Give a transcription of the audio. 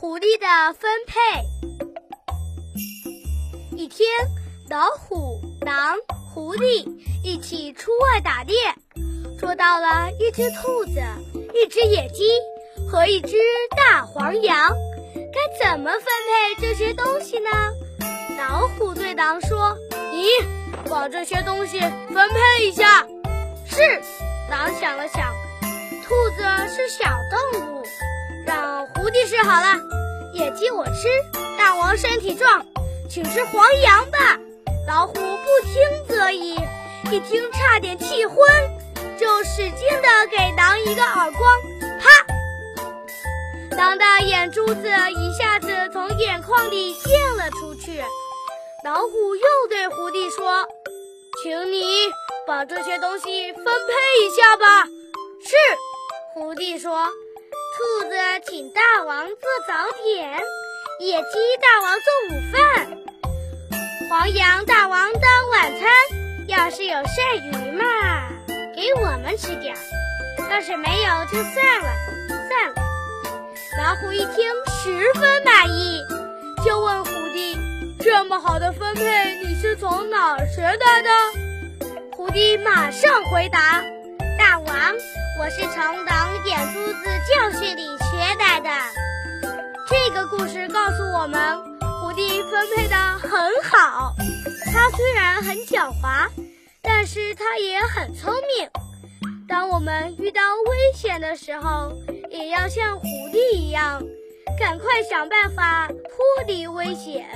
狐狸的分配。一天，老虎、狼、狐狸一起出外打猎，捉到了一只兔子、一只野鸡和一只大黄羊。该怎么分配这些东西呢？老虎对狼说：“咦，把这些东西分配一下。”是。狼想了想，兔子是小动物，狐狸吃好了。野鸡我吃，大王身体壮，请吃黄羊吧。老虎不听则已，一听差点气昏，就使劲的给狼一个耳光，啪！狼的眼珠子一下子从眼眶里溅了出去。老虎又对狐狸说：“请你。”把这些东西分配一下吧。是，狐狸说。兔子请大王做早点，野鸡大王做午饭，黄羊大王当晚餐。要是有鳝鱼嘛，给我们吃点；要是没有，就算了，算了。老虎一听，十分满意，就问狐狸：“这么好的分配，你是从哪儿学来的？”狐狸马上回答：“大王，我是从狼眼珠子教训。”个故事告诉我们，狐狸分配的很好。它虽然很狡猾，但是它也很聪明。当我们遇到危险的时候，也要像狐狸一样，赶快想办法脱离危险。